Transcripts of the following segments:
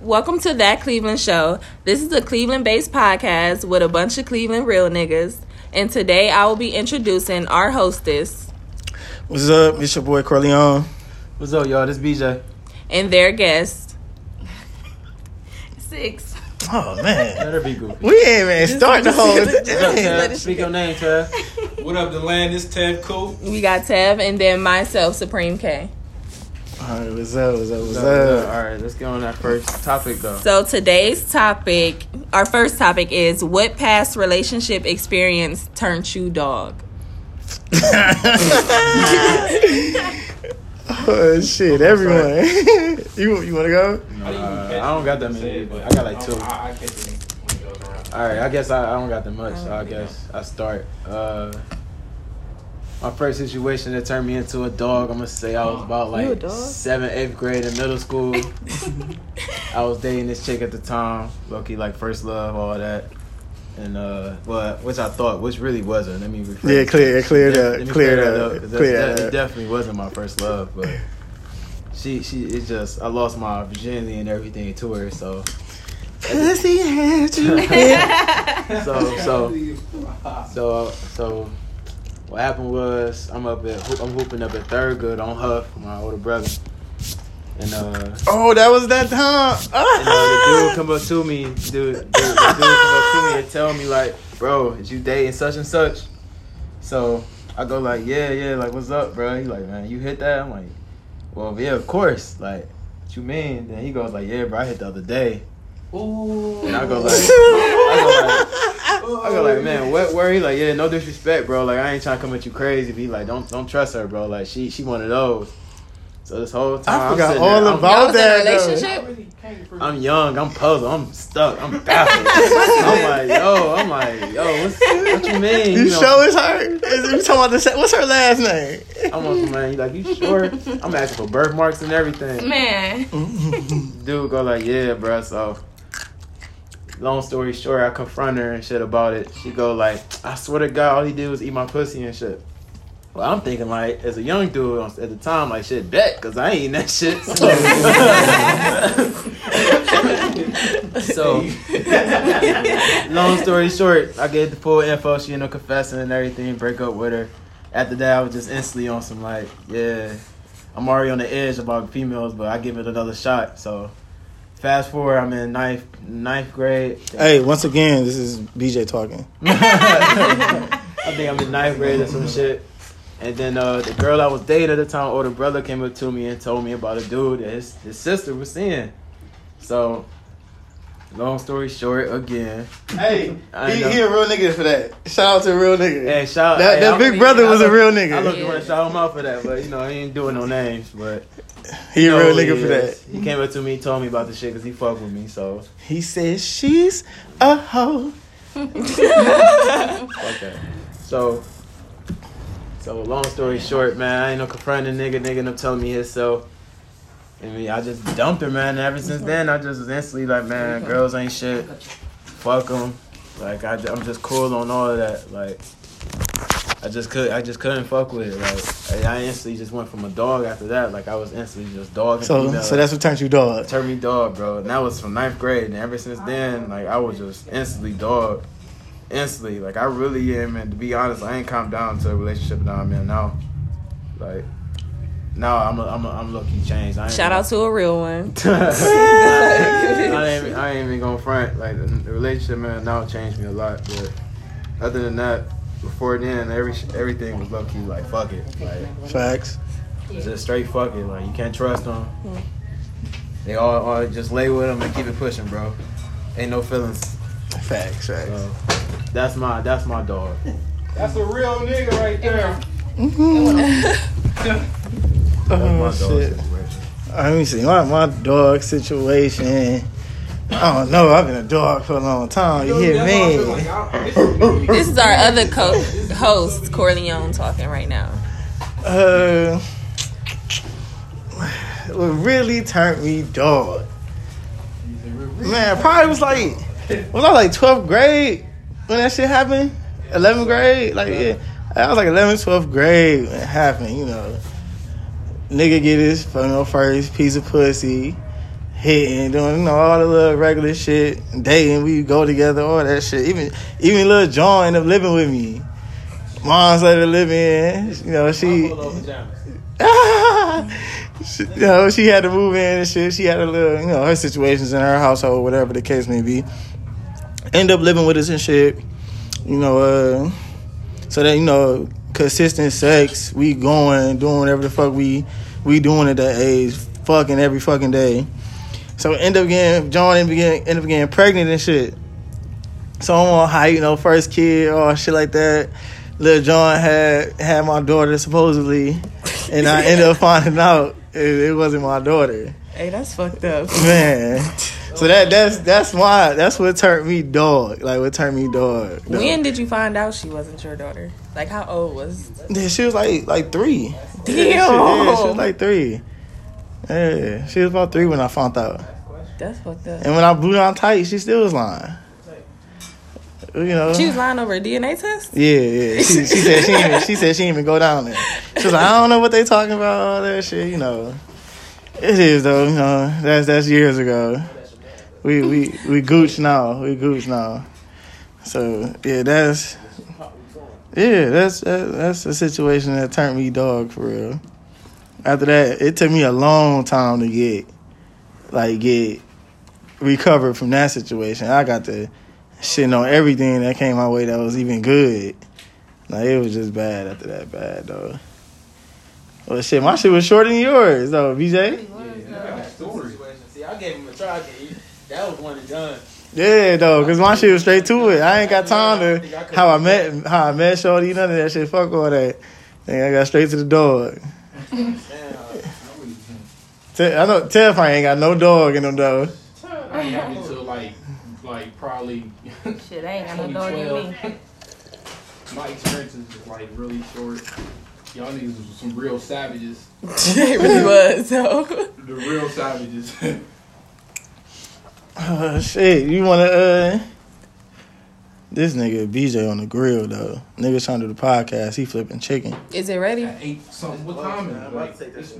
Welcome to That Cleveland Show. This is a Cleveland based podcast with a bunch of Cleveland real niggas. And today I will be introducing our hostess What's up? It's your boy Corleone. What's up, y'all? This BJ. and their guest. Six. Oh man, Better be goofy. we ain't even start the whole. Thing. Speak your name, Tev. What up, the land? It's Ted Cool. We got Tev and then myself, Supreme K. All right, what's up? What's up? What's What's up? up? All right, let's get on that first topic, though. So today's topic, our first topic is what past relationship experience turned you dog? Oh shit, everyone. you you want to go? Uh, I don't got that many. but I got like two. I, I catch it when it goes around. All right, I guess I, I don't got that much, so I guess I start. Uh, my first situation that turned me into a dog, I'm gonna say I was about like seventh, eighth grade in middle school. I was dating this chick at the time, Loki, like first love, all that. And uh, well, which I thought, which really wasn't. Let me rephrase. Yeah, clear, clear Yeah, that, clear that that, up, 'cause that's- clear that- that. It definitely wasn't my first love, but she, she, it just, I lost my virginity and everything to her. So, Pussy had you. so, so, so, so, what happened was, I'm up at, I'm hooping up at third good on Huff, my older brother, and uh. Oh, that was that time. And uh, the dude come up to me, dude, dude, the dude come up to me and tell me like, bro, is you dating such and such? So I go like, yeah, yeah, like what's up, bro? He like, man, you hit that? I'm like, well, yeah, of course. Like, what you mean? Then he goes like, yeah, bro, I hit the other day. Ooh. And I go like, I go like, I go like, man, what? Where he like, yeah, no disrespect, bro. Like, I ain't trying to come at you crazy. But he like, don't, don't trust her, bro. Like, she, she one of those. So this whole time, I I'm forgot all there, I'm- about Y'all was in a that. relationship? I'm young, I'm puzzled, I'm stuck, I'm baffled. I'm like, yo, I'm like, yo, what's, what you mean? You know, sure it's her? Is you talking about the? What's her last name? I'm on man, you like, you sure? I'm asking for birthmarks and everything. Man. Dude go like, yeah, bro. So, long story short, I confront her and shit about it. She go like, I swear to God, all he did was eat my pussy and shit. Well, I'm thinking like, as a young dude at the time, like shit, bet, cause I ain't eating that shit. So, long story short, I gave the full info. She ended up confessing and everything. Break up with her. After that, I was just instantly on some like, yeah, I'm already on the edge about females, but I give it another shot. So, fast forward, I'm in ninth ninth grade. Hey, once again, this is BJ talking. I think I'm in ninth grade or some shit. And then uh, the girl I was dating at the time, older brother, came up to me and told me about a dude that his, his sister was seeing. So, long story short, again. Hey, he, he a real nigga for that. Shout out to a real nigga. Hey, shout That- hey, that I- big brother I was a real nigga. I look Yeah. want to shout him out for that, but you know, he ain't doing no names. But he a you know real who nigga he for that. He came up to me, told me about the shit because he fucked with me. So He says she's a hoe. fuck that. So, so long story short, man, I ain't no confronting nigga. Nigga, end up telling me himself. I mean, I just dumped her, man. And ever since then, I just was instantly like, man, girls ain't shit. Fuck them. Like I, am just cool on all of that. Like I just could, I just couldn't fuck with it. Like I I instantly just went from a dog after that. Like I was instantly just dog. So, so that's what turned you dog. turned me dog, bro. And that was from ninth grade. And ever since then, like I was just instantly dog. Instantly, like I really am. And to be honest, I ain't come down to a relationship that I'm in now. Like now, I'm a, I'm a, I'm lucky changed. I ain't Shout out to a real one. I ain't, I ain't even gonna front. Like the, the relationship, man, now changed me a lot. But other than that, before then, every everything was low key. Like fuck it, like Facts. just straight fuck it. Like you can't trust them. Mm-hmm. They all, all just lay with them and keep it pushing, bro. Ain't no feelings. Facts. Facts. So that's my that's my dog. That's a real nigga right there. That's Oh my dog shit. situation. Let me see. My my dog situation. I don't know. I've been a dog for a long time. You hear me? This is our other co- host, Corleone, talking right now. Uh, what really turned me dog? Man, probably was like was I like 12th grade when that shit happened? 11th grade? Like yeah, I was like 11th, 12th grade when it happened. You know, nigga get his know, first piece of pussy. hitting, doing you know all the little regular shit, dating. We go together, all that shit. Even even little John ended up living with me. Mom's let her live in. You know she. she, you know, she had to move in and shit. She had a little, you know, her situations in her household, whatever the case may be. End up living with us and shit. You know, uh, so that you know, consistent sex. We going, doing whatever the fuck we we doing at that age, fucking every fucking day. So end up getting John end up getting, end up getting pregnant and shit. So I'm on high, you know, first kid or shit like that. Little John had had my daughter supposedly, and I ended up finding out it, it wasn't my daughter. Hey, that's fucked up. Man. So that that's that's why that's what turned me dog. Like what turned me dog. though. When did you find out she wasn't your daughter? Like how old was? Yeah, she was like like three. Damn. Yeah, she, yeah, she was like three. Yeah, she was about three when I found out. That's fucked up. And when I blew down tight, she still was lying. You know. She was lying over a DNA test. yeah, yeah. She, she said she didn't even, she said she even go down there. She was like, I don't know what they talking about, all that shit. You know, it is though. You know, that's that's years ago. We we we gooch now. We gooch now. So yeah, that's yeah, that's that, that's a situation that turned me dog for real. After that, it took me a long time to get like get recovered from that situation. I got to shitting on everything that came my way that was even good. Like it was just bad after that bad though. Well shit, my shit was shorter than yours though, BJ. See, I gave him a try. That was one and done. Yeah though, cause my shit was straight to it. I ain't got time to how I met how I met Shorty, none of that shit. Fuck all that. And I got straight to the dog. Te- I know Terrifying ain't got no dog in them though. I ain't got until like, like probably Shit, I ain't got no dog in me. 2012. My experiences was like really short. Y'all niggas was some real savages. it really was. So The real savages. Uh, shit, you wanna uh this nigga BJ on the grill though. Nigga trying to do the podcast, he flipping chicken. is it ready? At eight something. What time is it? Like, it's-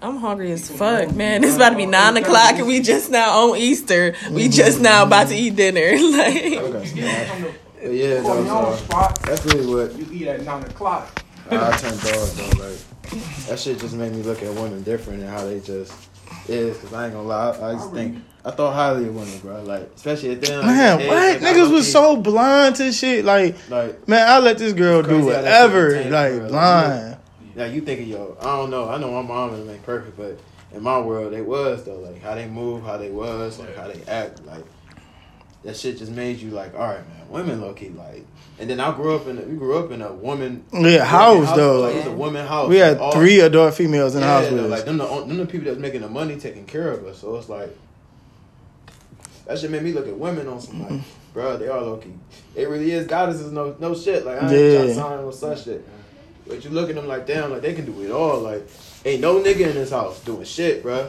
I'm hungry as fuck, man. It's about to be nine o'clock, and we just now on Easter. We just now about to eat dinner. like, Yeah, Yeah, Put me on though, the so spot. that's really what You eat at nine o'clock. I turned dog though. Like that shit just made me look at women different and how they just is. Cause I ain't gonna lie, I, I just think I thought highly of women, bro. Like especially at them. Man, like, what? like, Niggas was so blind to shit. Like, like. man, I let this girl do Crazy how that whatever. Like, blind. Now you thinking, yo, I don't know. I know my mom ain't make perfect, but in my world, they was though. Like how they move, how they was, like how they act, like that shit just made you like, all right, man, women low key like. And then I grew up in, a, we grew up in a woman Yeah, house though. Like, it was a woman house. We had All- three adult females in the house with us. like them the, them the people that's making the money taking care of us. So it's like that shit made me look at women on some like, mm-hmm. bro, they are low key. It really is goddesses, no no shit. Like I ain't Yeah. trying to sign with such shit. But you look at them like, damn, like they can do it all. Like ain't no nigga in this house doing shit, bro.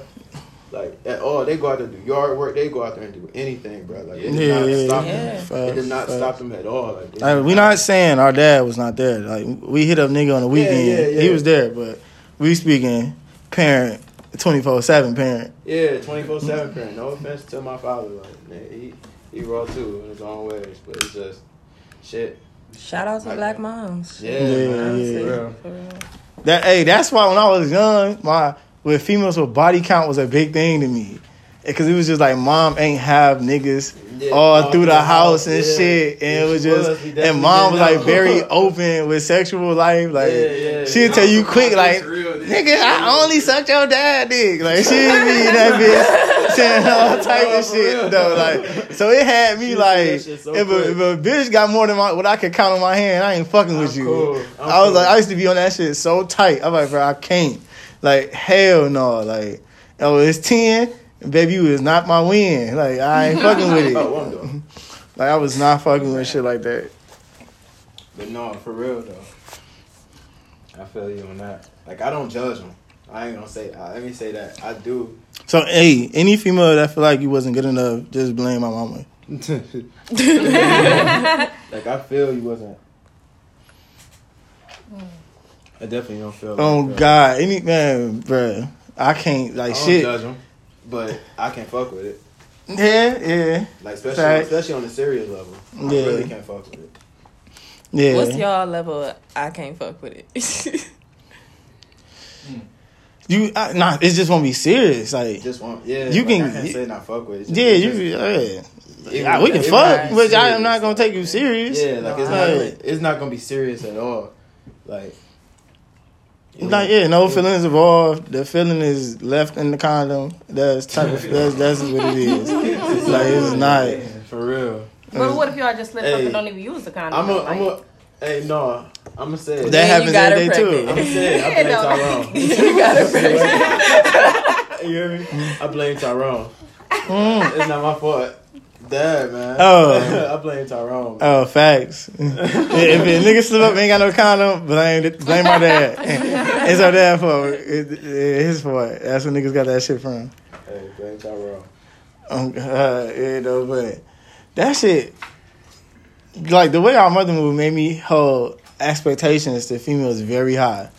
Like at all, they go out there do yard work. They go out there and do anything, bro. Like it did Yeah, not yeah, stop yeah. them. Facts, It did not facts. stop them at all. Like, it Like, we not saying our dad was not there. Like we hit up nigga on the weekend. yeah, yeah. He was there, but we speaking parent, twenty four seven parent. Yeah, twenty four seven parent. No offense to my father, like man, he he raw too in his own ways, but it's just shit. shout out to black moms. Yeah, Yeah, man, yeah. for real. For real. That hey, that's why when I was young, my with females with body count was a big thing to me. Because it was just like mom ain't have niggas Yeah, all through the house and yeah. shit, and Yeah, it was just was. And mom was like very open with sexual life, like she'd tell you quick, like nigga, I only sucked your dad dick, like she be that bitch saying all type of shit though, like so it had me like that if a, if a bitch got more than my, what I could count on my hand, I ain't fucking with I'm you. cool. I was cool. like, I used to be on that shit so tight. I'm like, bro, I can't. Like, hell no. Like, oh, it's 10. Baby, you is not my win. Like, I ain't fucking with Oh, one it. though. Like, I was not fucking with shit like that. But no, for real though. I feel you on that. Like I don't judge them. I ain't gonna say. Uh, let me say that I do. So, hey, any female that feel like you wasn't good enough, just blame my mama. like I feel you wasn't. I definitely don't feel. Oh, like, bro. God. Any, man, bro. I can't, I like, don't shit. Judge them. but I can't fuck with it. Yeah, yeah, Like especially Facts. especially on the serious level. I Yeah. really can't fuck with it. yeah. What's y'all level? I can't fuck with it. You uh, nah, it just won't be serious. Like, Just want yeah. You like, can- I can't say not fuck with it. Yeah, it's you, just- yeah. Even Yeah, we can if- fuck, but I am not gonna take you serious. Yeah, like it's not. Like- it's not gonna be serious at all. Like. You Like yeah, no feelings involved. The feeling is left in the condom. That's type of that's that's what it is. Like it's not. For real. But what if y'all just slip up and don't even use the condom? I'm a. Like, I'm a. Hey, no. I'm gonna say it. That Then you happens got her every day too. I'm gonna say it. I blame No. Tyrone. you got it. you hear me? I blame Tyrone. Mm. It's not my fault. Dad, man. Oh. I blame Tyrone. Oh, facts. if a nigga slip up ain't got no condom, blame blame my dad. it's our dad fault. It, it, his fault. That's where niggas got that shit from. Hey, blame Tyrone. Um, uh, you know, but that shit, like the way our mother moved made me hold expectations to females very high.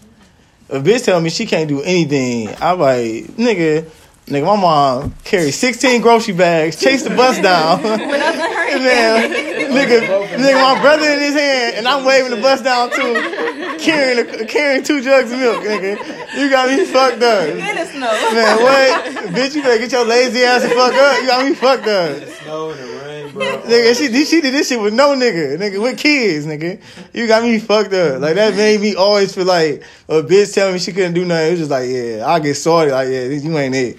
A bitch tell me she can't do anything, I'm like, nigga, nigga, my mom carried 16 grocery bags, chased the bus down. Man, nigga, nigga, my brother in his hand, and I'm waving the bus down too, carrying a, carrying two jugs of milk, nigga. You got me fucked up. in the snow. Man, what? Bitch, you better get your lazy ass the fuck up. You got me fucked up. The snow and the rain, bro. Nigga, she she did this shit with no nigga, nigga, with kids, nigga. You got me fucked up. Like that made me always feel like a bitch telling me she couldn't do nothing. It was just like, yeah, I get sorted. Like, yeah, you ain't it.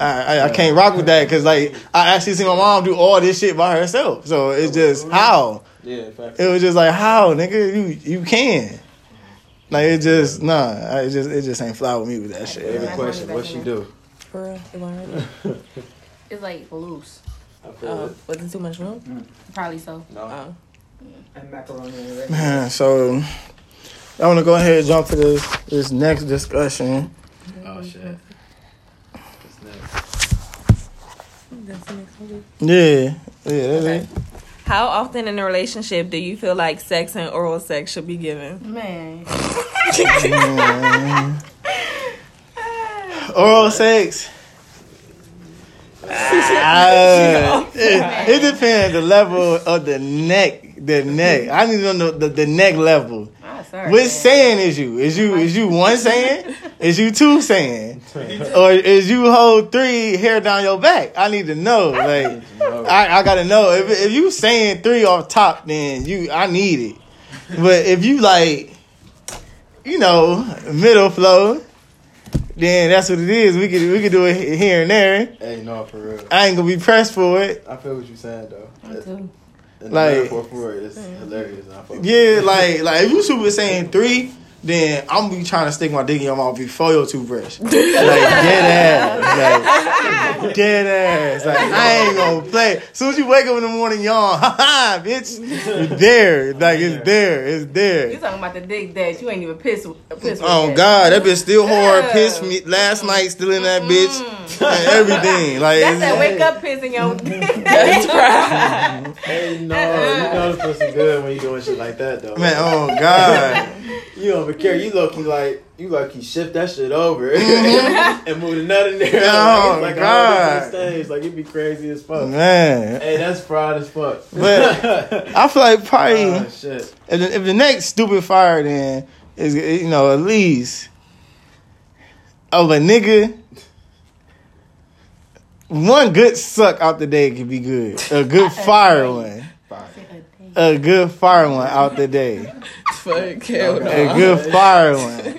I, I, I can't rock with that because like I actually see my mom do all this shit by herself. So it's just how Yeah, facts. it was just like how nigga you you can. Like it just nah, it just it just ain't fly with me with that shit. Every question: What she do? For real, it wasn't really. It's like loose. I feel Oh, it. was it too much room? Mm. Probably so. No. Oh. and macaroni. And Man, so I want to go ahead and jump to this this next discussion. Oh shit. What's next? Yeah, yeah, that's Okay. it. How often in a relationship do you feel like sex and oral sex should be given? Man. Oral sex. Ah, it, it depends the level of the neck. The neck. I need to know the, the neck level. Sorry. Which Saiyan is you? Is you is you one Saiyan? Is you two Saiyan? Or is you hold three hair down your back? I need to know. Like I, I gotta know. If if you Saiyan three off top, then you I need it. But if you like, you know, middle flow, then that's what it is. We could we could do it here and there. Hey, no, for real. I ain't gonna be pressed for it. I feel what you're saying though. Me too. And Like- the metaphor for it is mm. hilarious. and I fuck with Yeah, like like if you super Saiyan three, then I'm gonna be trying to stick my dick in your mouth before your toothbrush. Like dead ass. Like dead ass. Like I ain't gonna play. soon as you wake up in the morning, yawn, ha ha, bitch. It's there. Like it's there. It's there. You talking about the dick that you ain't even piss piss with Oh yet. God, that bitch still hard. Yeah. Pissed me last night, still in that bitch, mm-hmm. and everything. Like That's that wake up piss in your That's right. Hey, no, you know it's the pussy good when you doing shit like that though. man. Oh God. You don't even care. You look, you like, you like, you shift that shit over and move another nut in there. Oh, like, it's like God. a stage. Like it'd be crazy as fuck. Man, Hey, that's fried as fuck. But- I feel like probably oh shit. if the, if the next stupid fire then is you know at least of a nigga. One good suck out the day could be good. A good fire one. A good fire one out the day. Fuck hell A no. good fire one.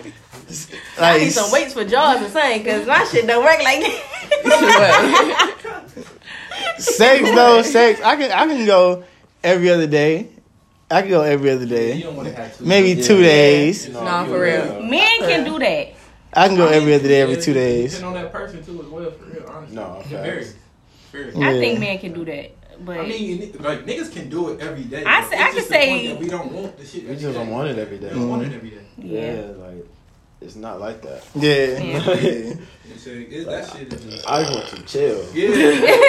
I need some weights for jaws the same because my shit don't work like that. sex though, sex. I can I can go every other day. I can go every other day. don't want to have two. Maybe Yeah. two days. Nah, for real. Men can do that. I can go every other day, every two days. Depending on that person too, as well. For real, honestly. No, It facts. varies. Varies. Yeah. I think men can do that. But I mean, like niggas can do it every day. I say- it's I can just the say- point we don't want the shit. We every just don't want it every day. We don't want it every day. Yeah, yeah. like it's not like that. Yeah. Yeah. It's a- it- that shit is just. I want to chill. Yeah.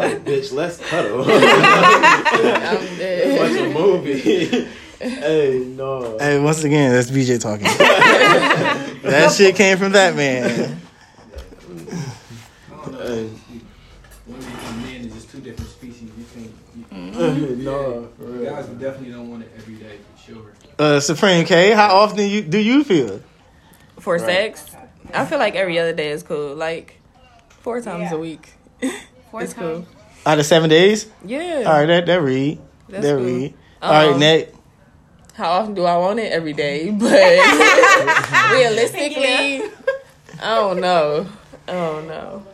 Like, bitch, let's cuddle. I'm dead. Watch a movie. hey, no. Hey, once again, that's BJ talking. that shit came from that man. I don't know. two different species. You can't. You, for real. guys definitely don't want it every day for sure. Uh, Supreme K, how often you do you feel? For Right. sex, I feel like every other day is cool. Like four times Yeah. a week. Four it's cool. times. Out of seven days? Yeah. All right, that that read. That's that cool. read. All right, Um, Nate. How often do I want it? Every day. But realistically, I don't know. I don't know.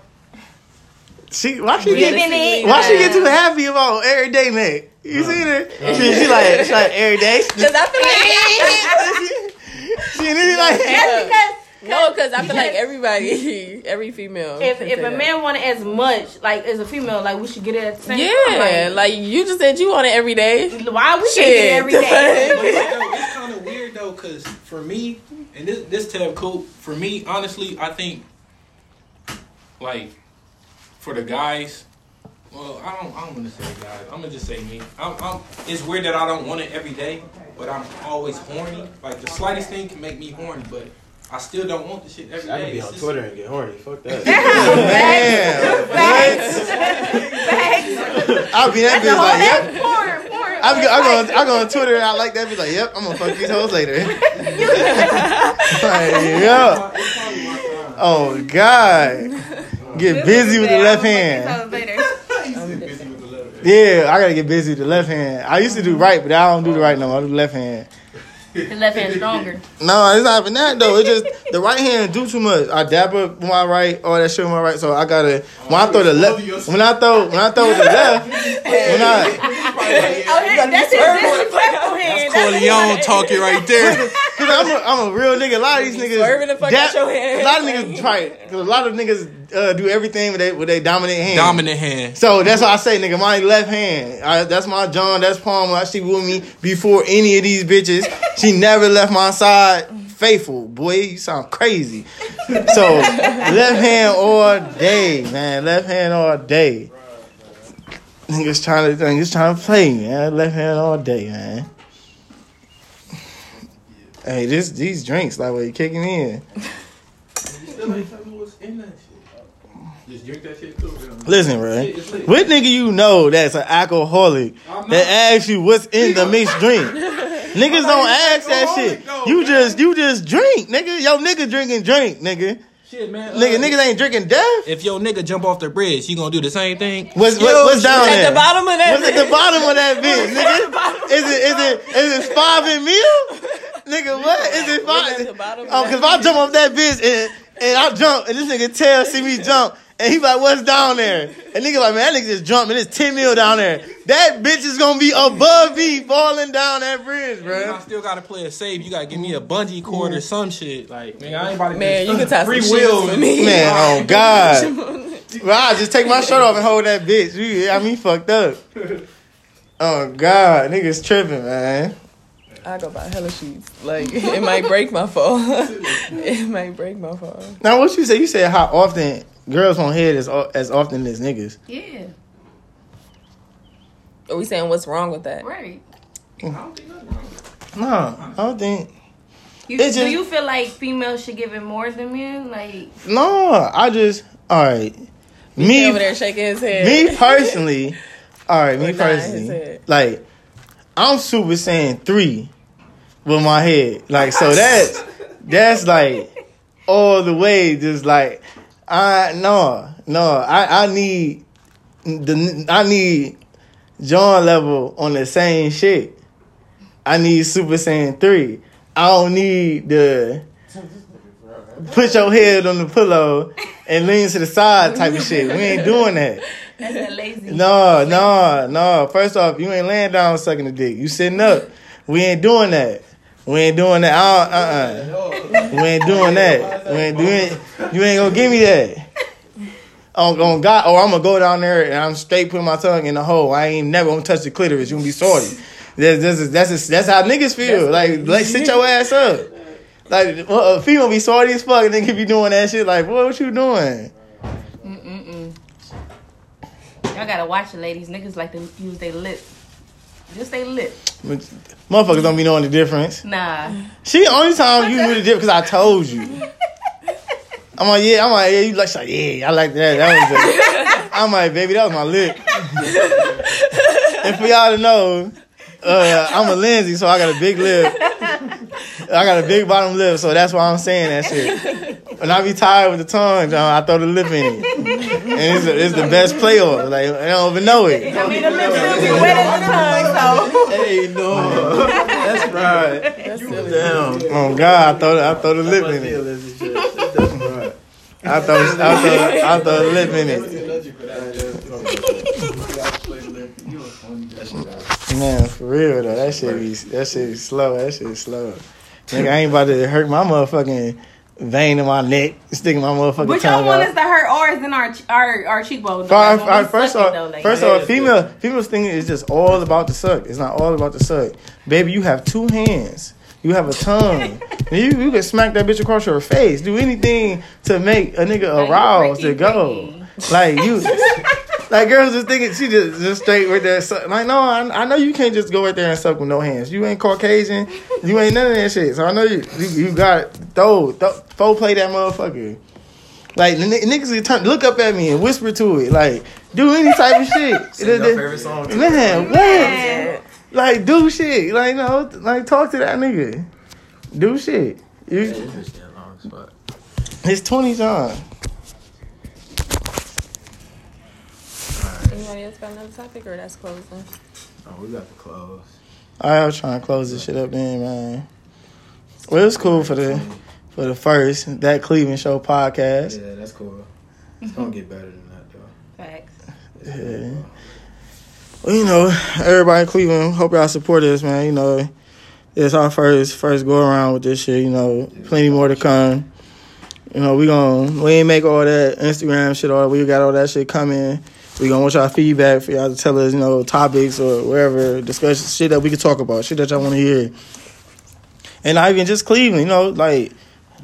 She why she get Realistically, why she get too happy about every day, Nate? You see her? She, she like she like every day. Cause I she really like That's because feel like no, cause I feel like everybody, every female. if if a that. man wanted as much, like as a female, like we should get it at the same yeah, time. like you just said, you want it every day. Why we Shit, can't get it every the day? fuck? But it's, it's kind of weird though, cause for me, and this this tab cool for me. Honestly, I think like for the guys. Well, I don't. I don't want to say guys. I'm gonna just say me. I'm, I'm, it's weird that I don't want it every day, but I'm always horny. Like the slightest thing can make me horny, but I still don't want the shit every day. I day. can be It's on just- Twitter and get horny. Fuck that. Man, Facts. I'll be that bitch whole like, yep. that's porn, porn. I go, I go, I go on Twitter and I like that bitch like, yep, I'm gonna fuck these hoes later. like, yeah. It's probably my time. Oh God. Get busy with the left hand. Busy with the left. Yeah, I gotta get busy with the left hand. I used to do right, but I don't do the right no more. I do the left hand. The left hand stronger. No, it's not even that though. It's just the right hand do too much. I dap up my right, all that shit with my right. So I gotta when I throw the left, when I throw when I throw the left, when I Oh, that's his disrespectful hand. That's Corleone talking right there. Cause I'm a, I'm a real nigga. A lot of these niggas Swerving the fuck out your hand. A lot of niggas try. it. Cause a lot of niggas uh, do everything with they with their dominant hand. Dominant hand. So that's why I say, nigga, my left hand. I, that's my John. That's Palmer. She with me before any of these bitches. She never left my side. Faithful, boy. You sound crazy. So left hand all day, man. Left hand all day. Niggas trying to niggas trying to play, man. Left hand all day, man. Hey, this these drinks like what you kicking in. You still ain't tell me what's in that shit. Just drink that shit too. Listen, bro. Shit. What nigga you know that's an alcoholic I'm not. that asks you what's in the mixed drink? Niggas don't ask that shit. though, You man. just you just drink, nigga. Yo, nigga drinking drink, nigga. Shit, man. Nigga, uh, niggas ain't drinking death. If your nigga jump off the bridge, you gonna do the same thing? What's Yo, what, what's down At there? the bottom of that. What's at the bottom of that bitch, nigga? Is it is it is it five in meal? Nigga, what is it What's at the five? bottom oh, of Oh, cause if I jump off that bitch and and I jump and this nigga tell see me jump and he like what's down there? And nigga like man that nigga just jumped and it's ten mil down there. That bitch is gonna be above me falling down that bridge, Man, I still gotta play a save. You gotta give me a bungee cord or some shit. Like, nigga, I ain't about to Man, you can tie some free shoes will with me. Man, oh god. Well, I just take my shirt off and hold that bitch. You got me fucked up. Oh god, niggas tripping, man. I go buy hella sheets. Like it might break my fall. it might break my fall. Now, what you say? You said how often girls want head as as often as niggas. Yeah, Are we Saiyan what's wrong with that? right. Mm. I don't think nothing wrong. No, I don't think. You, It's do you feel like females should give it more than men? Like, No, I just all right. He Me, over there shaking his head. me personally. All right, me Or nodding his personally. Like, I'm super saying three with my head. Like, so that's that's like all the way. Just like, I no no. I I need the I need John level on the same shit. I need Super Saiyan 3. I don't need the put your head on the pillow and lean to the side type of shit. We ain't doing that. that's that lazy. No, no, no. First off, you ain't laying down sucking the dick. You sitting up. We ain't doing that. We ain't doing that. I don't- Uh-uh. We ain't doing that. We ain't doing. You ain't gonna give me that. On, on God, oh, I'm gonna go down there and I'm straight putting my tongue in the hole. I ain't never gonna touch the clitoris. You gonna be salty. That's that's that's, that's how niggas feel. Like like sit your ass up. Like well, a female be salty as fuck and then be doing that shit. Like boy, what you doing? Mm-mm-mm. Y'all gotta watch it, ladies. Niggas like to use their lip. Just they lip. Motherfuckers don't be knowing the difference. Nah. She the only time you knew the difference because I told you. I'm like, yeah, I'm like, yeah, you like, like, yeah, I like that. That was I'm like, baby, that was my lip. and for y'all to know, uh, I'm a Lindsay, so I got a big lip. I got a big bottom lip, so that's why I'm saying that shit. When I be tired with the tongue, John, I throw the lip in it. And it's, it's the best playoff. Like, I don't even know it. I mean, the lips still be wet as the tongue, so. Hey, no. That's right. Damn. Oh, God, I throw, the- I throw the lip in it. That's right. I throw, I throw, I throw the lip in it. Man, for real though, that shit be that shit be slow. That shit is slow. Nigga, I ain't about to hurt my motherfucking vein in my neck, sticking my motherfucking Which tongue want out. us to hurt ours than our our our cheekbones? All all when first off, it, though, like- first off, female female's thing is just all about the suck. It's not all about the suck. Baby, you have two hands. You have a tongue. you you can smack that bitch across your face. Do anything to make a nigga aroused to go. Like you, like girls just thinking she just just straight with that. Suck. Like no, I, I know you can't just go right there and suck with no hands. You ain't Caucasian. You ain't none of that shit. So I know you you, you got throw, throw four play that motherfucker. Like n- niggas turn, look up at me and whisper to it. Like do any type of shit. Sing your favorite song. too. Man, what? Man. Like do shit. Like no, like talk to that nigga. Do shit. Yeah, You, this bitch getting long as it's twenty on. Anybody else got another topic or that's closing? Oh, we got the clothes. I was trying to close this shit up then, man. Well, it's cool for the for the first that Cleveland Show podcast. Yeah, that's cool. It's gonna get better than that though. Facts. Yeah. Well, you know, everybody in Cleveland, hope y'all support us, man. You know, it's our first first go around with this shit. You know, plenty more to come. You know, we gon' we ain't make all that Instagram shit. All we got all that shit coming. We gonna want y'all feedback for y'all to tell us, you know, topics or whatever discussion shit that we can talk about, shit that y'all want to hear. And not even just Cleveland, you know, like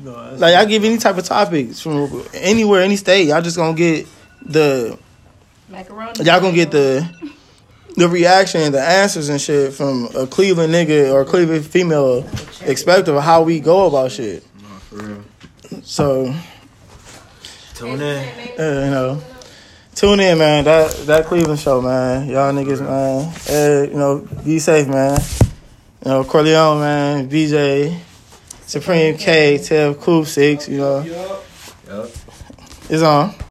No, like I give any type of topics from anywhere, any state. Y'all just gonna get the Macaroni. y'all gonna get the the reaction, the answers and shit from a Cleveland nigga or Cleveland female perspective of how we go about shit. No, for real. So Tune in. uh, you know, tune in, man. That that Cleveland show, man. Y'all niggas, man. Uh, you know, be safe, man. You know, Corleone, man. BJ, Supreme K, Tev, Coop Six. You know, Yup. it's on.